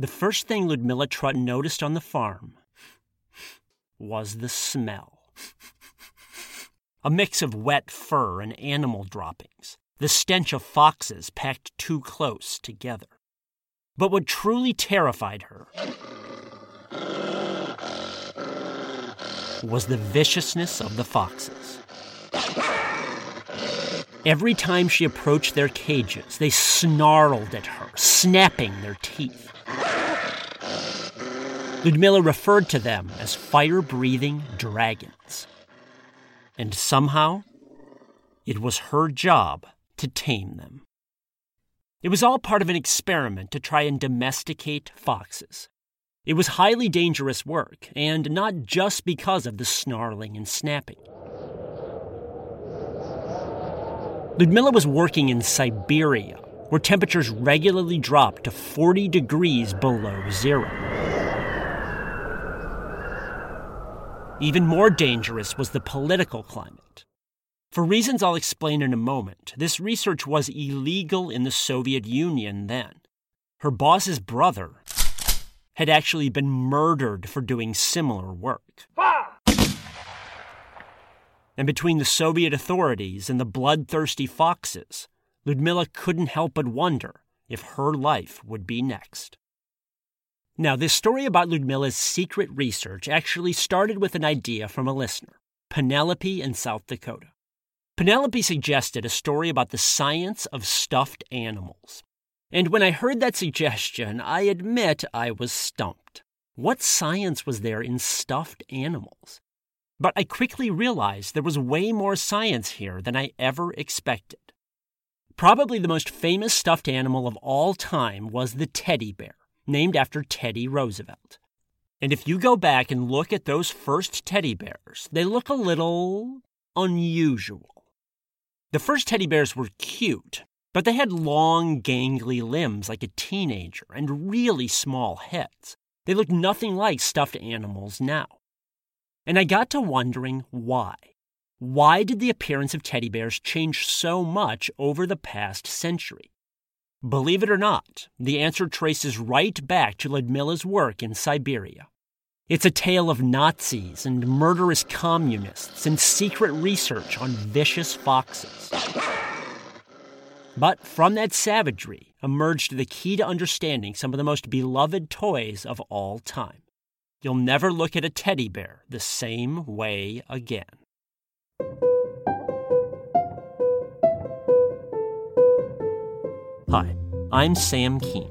The first thing Ludmilla Trut noticed on the farm was the smell. A mix of wet fur and animal droppings, the stench of foxes packed too close together. But what truly terrified her was the viciousness of the foxes. Every time she approached their cages, they snarled at her, snapping their teeth. Ludmilla referred to them as fire breathing dragons. And somehow, it was her job to tame them. It was all part of an experiment to try and domesticate foxes. It was highly dangerous work, and not just because of the snarling and snapping. Ludmilla was working in Siberia, where temperatures regularly dropped to 40 degrees below zero. Even more dangerous was the political climate. For reasons I'll explain in a moment, this research was illegal in the Soviet Union then. Her boss's brother had actually been murdered for doing similar work. And between the Soviet authorities and the bloodthirsty foxes, Ludmilla couldn't help but wonder if her life would be next. Now, this story about Ludmilla's secret research actually started with an idea from a listener, Penelope in South Dakota. Penelope suggested a story about the science of stuffed animals. And when I heard that suggestion, I admit I was stumped. What science was there in stuffed animals? But I quickly realized there was way more science here than I ever expected. Probably the most famous stuffed animal of all time was the teddy bear named after Teddy Roosevelt. And if you go back and look at those first teddy bears, they look a little unusual. The first teddy bears were cute, but they had long, gangly limbs like a teenager and really small heads. They looked nothing like stuffed animals now. And I got to wondering why. Why did the appearance of teddy bears change so much over the past century? Believe it or not, the answer traces right back to Ludmilla's work in Siberia. It's a tale of Nazis and murderous communists and secret research on vicious foxes. But from that savagery emerged the key to understanding some of the most beloved toys of all time. You'll never look at a teddy bear the same way again. Hi, I'm Sam Kean,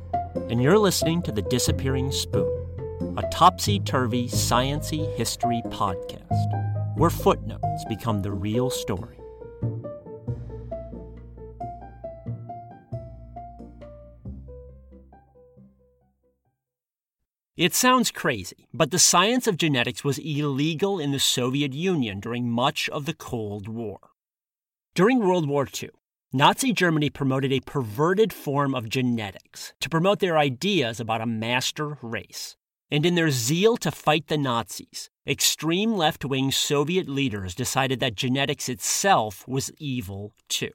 and you're listening to The Disappearing Spoon, a topsy turvy sciency history podcast where footnotes become the real story. It sounds crazy, but the science of genetics was illegal in the Soviet Union during much of the Cold War. During World War II, Nazi Germany promoted a perverted form of genetics to promote their ideas about a master race. And in their zeal to fight the Nazis, extreme left wing Soviet leaders decided that genetics itself was evil too.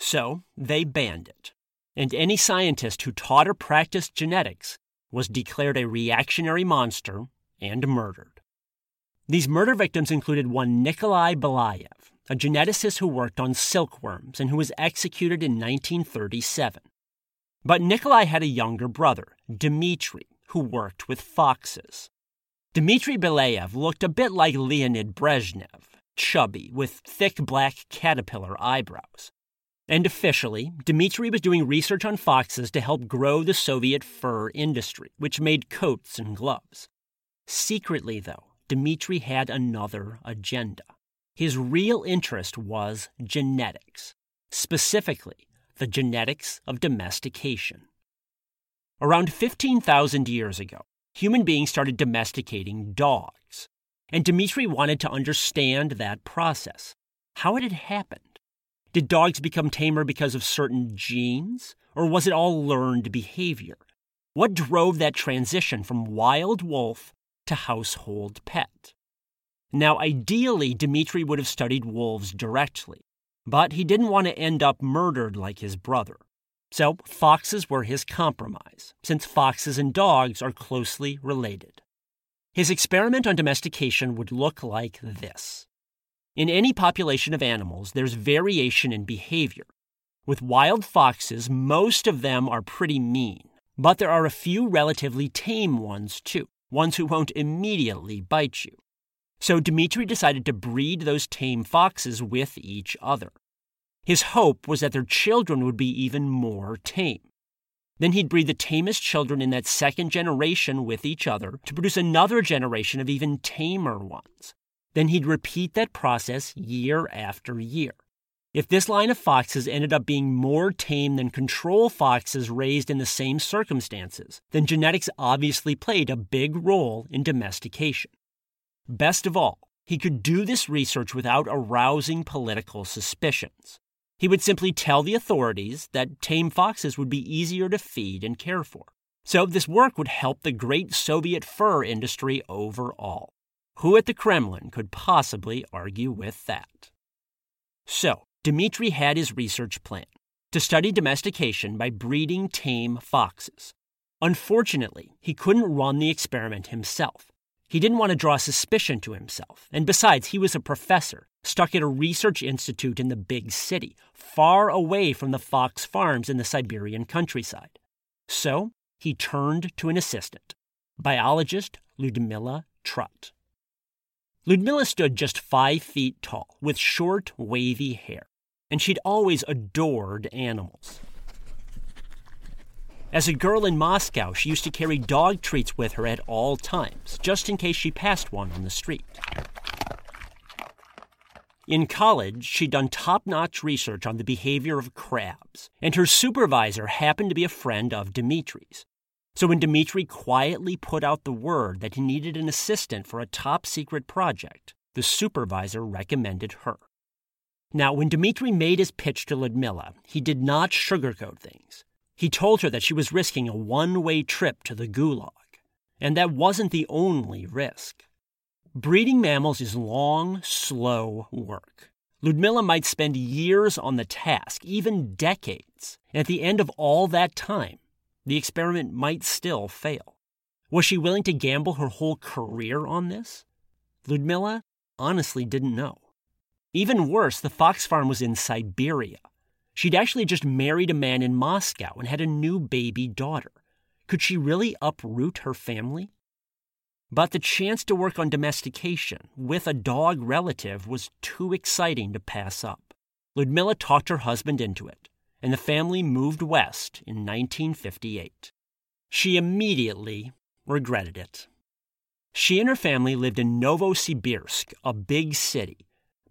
So they banned it. And any scientist who taught or practiced genetics was declared a reactionary monster and murdered. These murder victims included one Nikolai Belyaev, a geneticist who worked on silkworms and who was executed in 1937. But Nikolai had a younger brother, Dmitri, who worked with foxes. Dmitri Belyaev looked a bit like Leonid Brezhnev, chubby, with thick black caterpillar eyebrows. And officially, Dmitri was doing research on foxes to help grow the Soviet fur industry, which made coats and gloves. Secretly, though, Dmitri had another agenda. His real interest was genetics, specifically, the genetics of domestication. Around 15,000 years ago, human beings started domesticating dogs, and Dmitry wanted to understand that process. How had it happened? Did dogs become tamer because of certain genes, or was it all learned behavior? What drove that transition from wild wolf to household pet? Now, ideally, Dmitri would have studied wolves directly, but he didn't want to end up murdered like his brother. So, foxes were his compromise, since foxes and dogs are closely related. His experiment on domestication would look like this in any population of animals, there's variation in behavior. With wild foxes, most of them are pretty mean, but there are a few relatively tame ones too, ones who won't immediately bite you. So Dmitri decided to breed those tame foxes with each other. His hope was that their children would be even more tame. Then he'd breed the tamest children in that second generation with each other to produce another generation of even tamer ones. Then he'd repeat that process year after year. If this line of foxes ended up being more tame than control foxes raised in the same circumstances, then genetics obviously played a big role in domestication. Best of all, he could do this research without arousing political suspicions. He would simply tell the authorities that tame foxes would be easier to feed and care for. So, this work would help the great Soviet fur industry overall. Who at the Kremlin could possibly argue with that? So, Dmitri had his research plan to study domestication by breeding tame foxes. Unfortunately, he couldn't run the experiment himself. He didn't want to draw suspicion to himself, and besides, he was a professor stuck at a research institute in the big city, far away from the fox farms in the Siberian countryside. So, he turned to an assistant, biologist Ludmilla Trut. Ludmilla stood just five feet tall, with short, wavy hair, and she'd always adored animals. As a girl in Moscow, she used to carry dog treats with her at all times, just in case she passed one on the street. In college, she'd done top notch research on the behavior of crabs, and her supervisor happened to be a friend of Dimitri's. So when Dmitri quietly put out the word that he needed an assistant for a top secret project, the supervisor recommended her. Now, when Dmitri made his pitch to Ludmilla, he did not sugarcoat things. He told her that she was risking a one way trip to the gulag. And that wasn't the only risk. Breeding mammals is long, slow work. Ludmilla might spend years on the task, even decades. And at the end of all that time, the experiment might still fail. Was she willing to gamble her whole career on this? Ludmilla honestly didn't know. Even worse, the fox farm was in Siberia. She'd actually just married a man in Moscow and had a new baby daughter. Could she really uproot her family? But the chance to work on domestication with a dog relative was too exciting to pass up. Ludmilla talked her husband into it and the family moved west in 1958. She immediately regretted it. She and her family lived in Novosibirsk, a big city,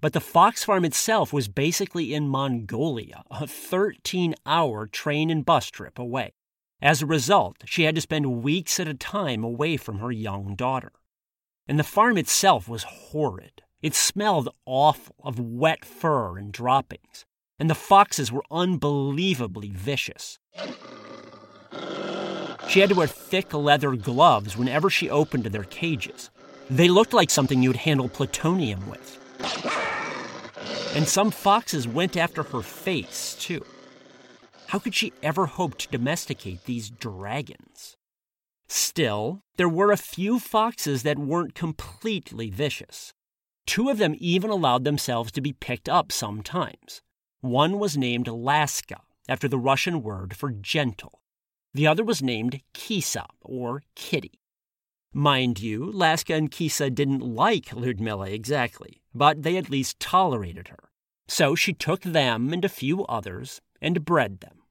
but the fox farm itself was basically in Mongolia, a 13 hour train and bus trip away. As a result, she had to spend weeks at a time away from her young daughter. And the farm itself was horrid. It smelled awful of wet fur and droppings and the foxes were unbelievably vicious. She had to wear thick leather gloves whenever she opened their cages. They looked like something you'd handle plutonium with. And some foxes went after her face, too. How could she ever hope to domesticate these dragons? Still, there were a few foxes that weren't completely vicious. Two of them even allowed themselves to be picked up sometimes. One was named Laska, after the Russian word for gentle. The other was named Kisa, or Kitty. Mind you, Laska and Kisa didn't like Ludmilla exactly, but they at least tolerated her. So she took them and a few others and bred them.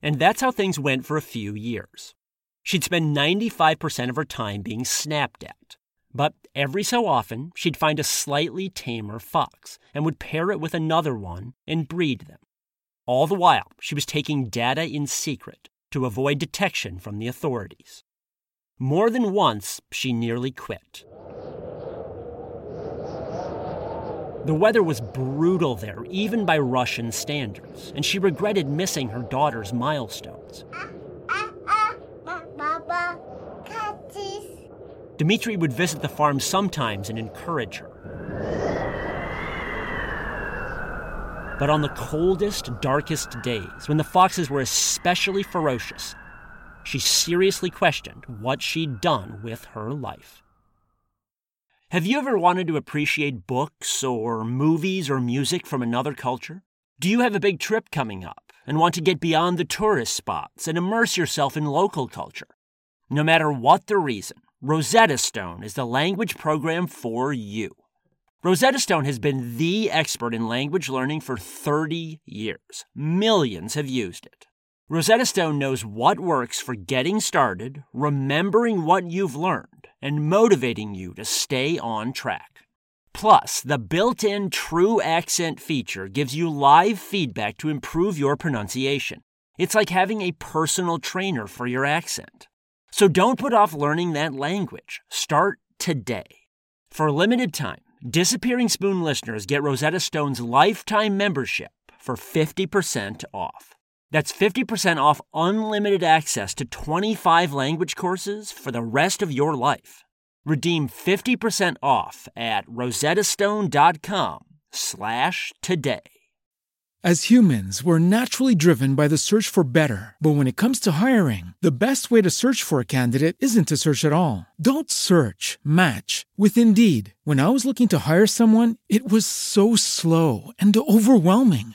And that's how things went for a few years. She'd spend 95% of her time being snapped at. But every so often, she'd find a slightly tamer fox and would pair it with another one and breed them. All the while, she was taking data in secret to avoid detection from the authorities. More than once, she nearly quit. The weather was brutal there, even by Russian standards, and she regretted missing her daughter's milestones. Dmitri would visit the farm sometimes and encourage her. But on the coldest, darkest days, when the foxes were especially ferocious, she seriously questioned what she'd done with her life. Have you ever wanted to appreciate books or movies or music from another culture? Do you have a big trip coming up and want to get beyond the tourist spots and immerse yourself in local culture? No matter what the reason, Rosetta Stone is the language program for you. Rosetta Stone has been the expert in language learning for 30 years. Millions have used it. Rosetta Stone knows what works for getting started, remembering what you've learned, and motivating you to stay on track. Plus, the built in True Accent feature gives you live feedback to improve your pronunciation. It's like having a personal trainer for your accent. So don't put off learning that language. Start today. For a limited time, Disappearing Spoon listeners get Rosetta Stone's lifetime membership for 50% off. That's 50% off unlimited access to 25 language courses for the rest of your life. Redeem 50% off at rosettastone.com slash today. As humans, we're naturally driven by the search for better. But when it comes to hiring, the best way to search for a candidate isn't to search at all. Don't search, match with Indeed. When I was looking to hire someone, it was so slow and overwhelming.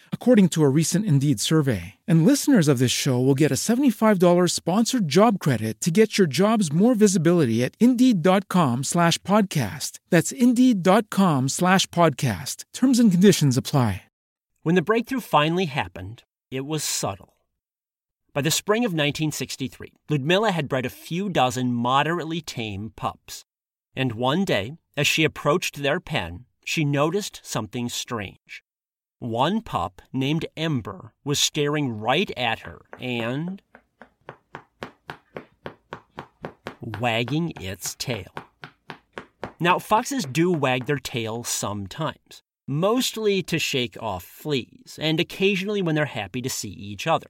according to a recent Indeed survey. And listeners of this show will get a $75 sponsored job credit to get your jobs more visibility at Indeed.com slash podcast. That's Indeed.com slash podcast. Terms and conditions apply. When the breakthrough finally happened, it was subtle. By the spring of 1963, Ludmilla had bred a few dozen moderately tame pups. And one day, as she approached their pen, she noticed something strange. One pup, named Ember, was staring right at her and wagging its tail. Now, foxes do wag their tails sometimes, mostly to shake off fleas, and occasionally when they're happy to see each other.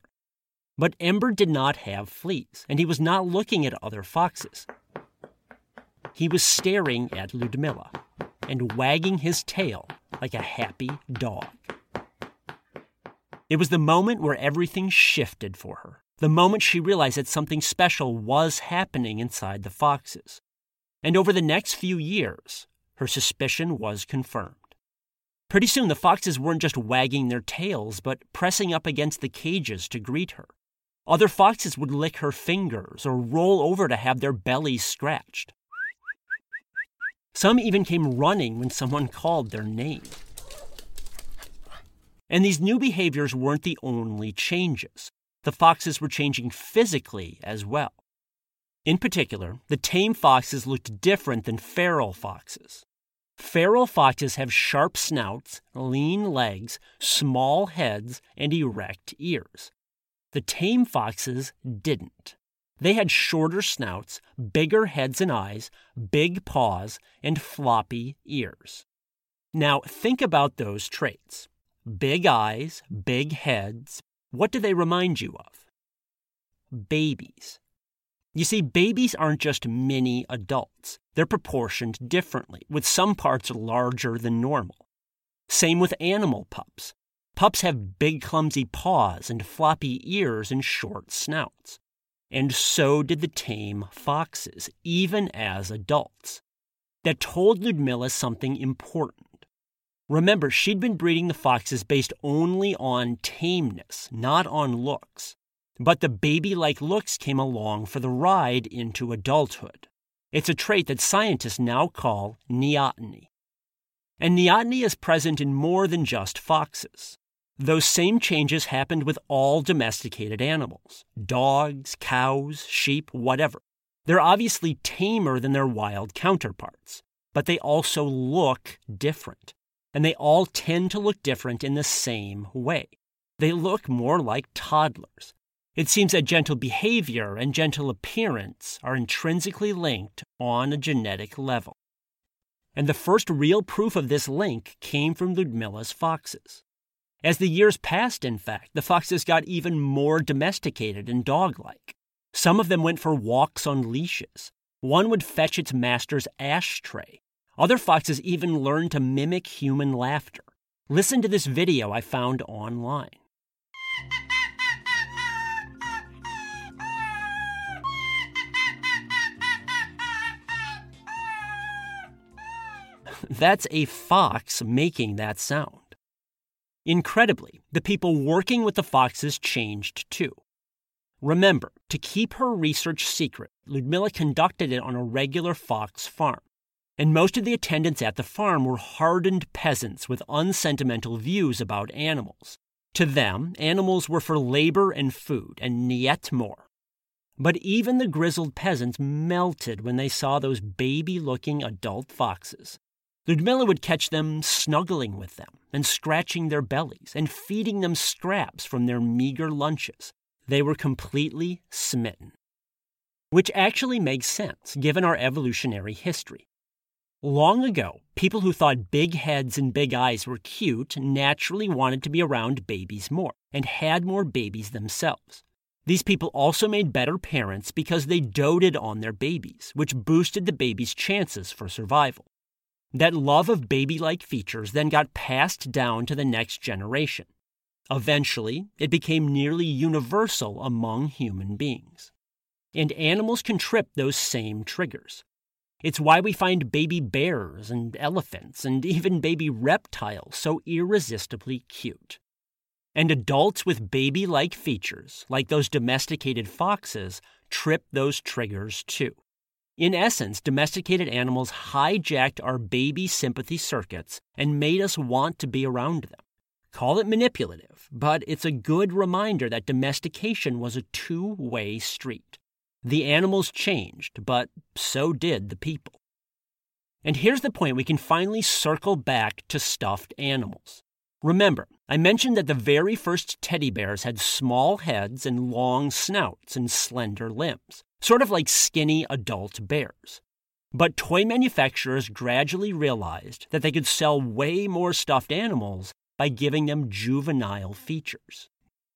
But Ember did not have fleas, and he was not looking at other foxes. He was staring at Ludmilla and wagging his tail like a happy dog. It was the moment where everything shifted for her, the moment she realized that something special was happening inside the foxes. And over the next few years, her suspicion was confirmed. Pretty soon, the foxes weren't just wagging their tails, but pressing up against the cages to greet her. Other foxes would lick her fingers or roll over to have their bellies scratched. Some even came running when someone called their name. And these new behaviors weren't the only changes. The foxes were changing physically as well. In particular, the tame foxes looked different than feral foxes. Feral foxes have sharp snouts, lean legs, small heads, and erect ears. The tame foxes didn't. They had shorter snouts, bigger heads and eyes, big paws, and floppy ears. Now, think about those traits. Big eyes, big heads. What do they remind you of? babies. You see, babies aren't just mini adults. They're proportioned differently, with some parts larger than normal. Same with animal pups. Pups have big, clumsy paws and floppy ears and short snouts. And so did the tame foxes, even as adults. That told Ludmilla something important. Remember, she'd been breeding the foxes based only on tameness, not on looks. But the baby like looks came along for the ride into adulthood. It's a trait that scientists now call neoteny. And neoteny is present in more than just foxes. Those same changes happened with all domesticated animals dogs, cows, sheep, whatever. They're obviously tamer than their wild counterparts, but they also look different. And they all tend to look different in the same way. They look more like toddlers. It seems that gentle behavior and gentle appearance are intrinsically linked on a genetic level. And the first real proof of this link came from Ludmilla's foxes. As the years passed, in fact, the foxes got even more domesticated and dog like. Some of them went for walks on leashes. One would fetch its master's ashtray. Other foxes even learned to mimic human laughter. Listen to this video I found online. That's a fox making that sound. Incredibly, the people working with the foxes changed too. Remember, to keep her research secret, Ludmilla conducted it on a regular fox farm. And most of the attendants at the farm were hardened peasants with unsentimental views about animals. To them, animals were for labor and food, and yet more. But even the grizzled peasants melted when they saw those baby looking adult foxes. Ludmilla would catch them snuggling with them and scratching their bellies and feeding them scraps from their meager lunches. They were completely smitten. Which actually makes sense given our evolutionary history. Long ago, people who thought big heads and big eyes were cute naturally wanted to be around babies more and had more babies themselves. These people also made better parents because they doted on their babies, which boosted the baby's chances for survival. That love of baby like features then got passed down to the next generation. Eventually, it became nearly universal among human beings. And animals can trip those same triggers. It's why we find baby bears and elephants and even baby reptiles so irresistibly cute. And adults with baby like features, like those domesticated foxes, trip those triggers too. In essence, domesticated animals hijacked our baby sympathy circuits and made us want to be around them. Call it manipulative, but it's a good reminder that domestication was a two way street. The animals changed, but so did the people. And here's the point we can finally circle back to stuffed animals. Remember, I mentioned that the very first teddy bears had small heads and long snouts and slender limbs sort of like skinny adult bears. But toy manufacturers gradually realized that they could sell way more stuffed animals by giving them juvenile features.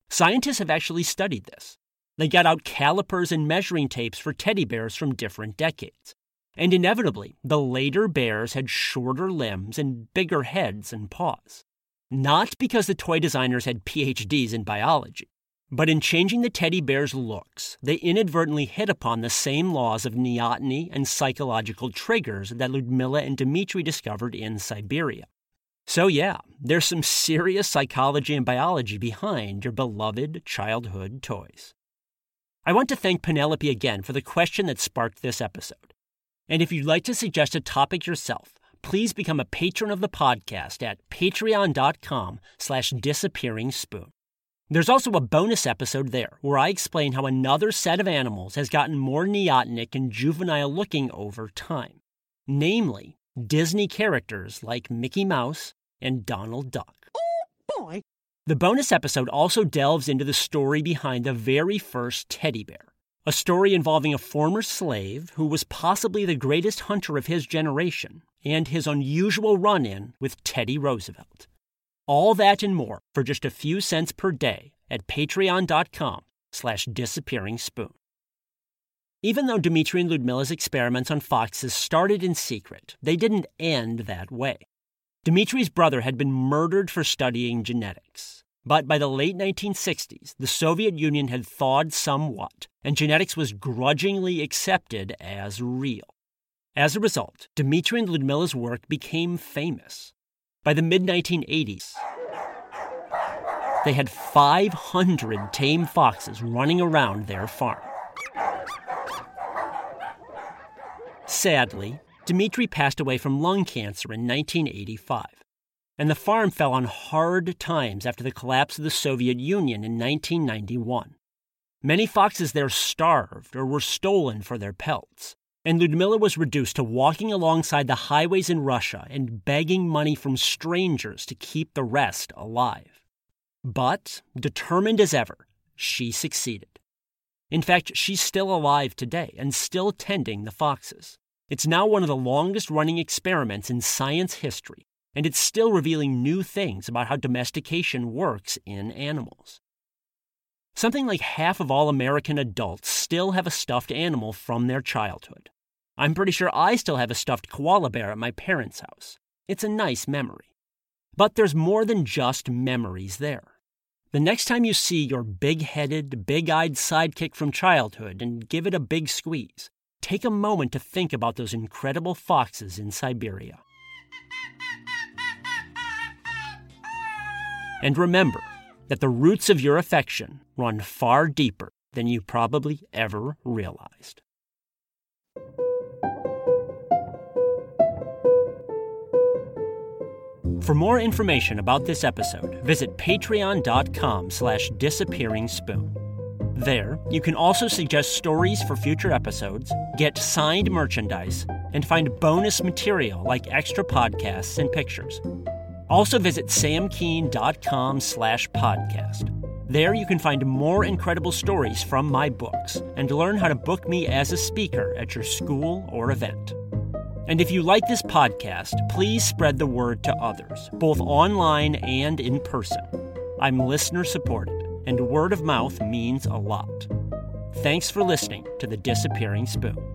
Scientists have actually studied this. They got out calipers and measuring tapes for teddy bears from different decades. And inevitably, the later bears had shorter limbs and bigger heads and paws. Not because the toy designers had PhDs in biology, but in changing the teddy bear's looks, they inadvertently hit upon the same laws of neoteny and psychological triggers that Ludmilla and Dmitri discovered in Siberia. So, yeah, there's some serious psychology and biology behind your beloved childhood toys. I want to thank Penelope again for the question that sparked this episode. And if you'd like to suggest a topic yourself, please become a patron of the podcast at patreon.com slash disappearing spoon. There's also a bonus episode there where I explain how another set of animals has gotten more neotenic and juvenile looking over time, namely Disney characters like Mickey Mouse and Donald Duck. The bonus episode also delves into the story behind the very first teddy bear, a story involving a former slave who was possibly the greatest hunter of his generation and his unusual run in with Teddy Roosevelt. All that and more for just a few cents per day at patreon.com slash disappearing spoon. Even though Dmitri and Ludmilla's experiments on foxes started in secret, they didn't end that way. Dmitri's brother had been murdered for studying genetics. But by the late 1960s, the Soviet Union had thawed somewhat, and genetics was grudgingly accepted as real. As a result, Dmitri and Ludmila's work became famous. By the mid 1980s, they had 500 tame foxes running around their farm. Sadly, Dmitri passed away from lung cancer in 1985, and the farm fell on hard times after the collapse of the Soviet Union in 1991. Many foxes there starved or were stolen for their pelts, and Ludmila was reduced to walking alongside the highways in Russia and begging money from strangers to keep the rest alive. But, determined as ever, she succeeded. In fact, she's still alive today and still tending the foxes. It's now one of the longest running experiments in science history, and it's still revealing new things about how domestication works in animals. Something like half of all American adults still have a stuffed animal from their childhood. I'm pretty sure I still have a stuffed koala bear at my parents' house. It's a nice memory. But there's more than just memories there. The next time you see your big headed, big eyed sidekick from childhood and give it a big squeeze, take a moment to think about those incredible foxes in Siberia. And remember that the roots of your affection run far deeper than you probably ever realized. For more information about this episode, visit patreon.com slash disappearing spoon. There, you can also suggest stories for future episodes, get signed merchandise, and find bonus material like extra podcasts and pictures. Also visit samkean.com slash podcast. There you can find more incredible stories from my books and learn how to book me as a speaker at your school or event. And if you like this podcast, please spread the word to others, both online and in person. I'm listener supported, and word of mouth means a lot. Thanks for listening to The Disappearing Spoon.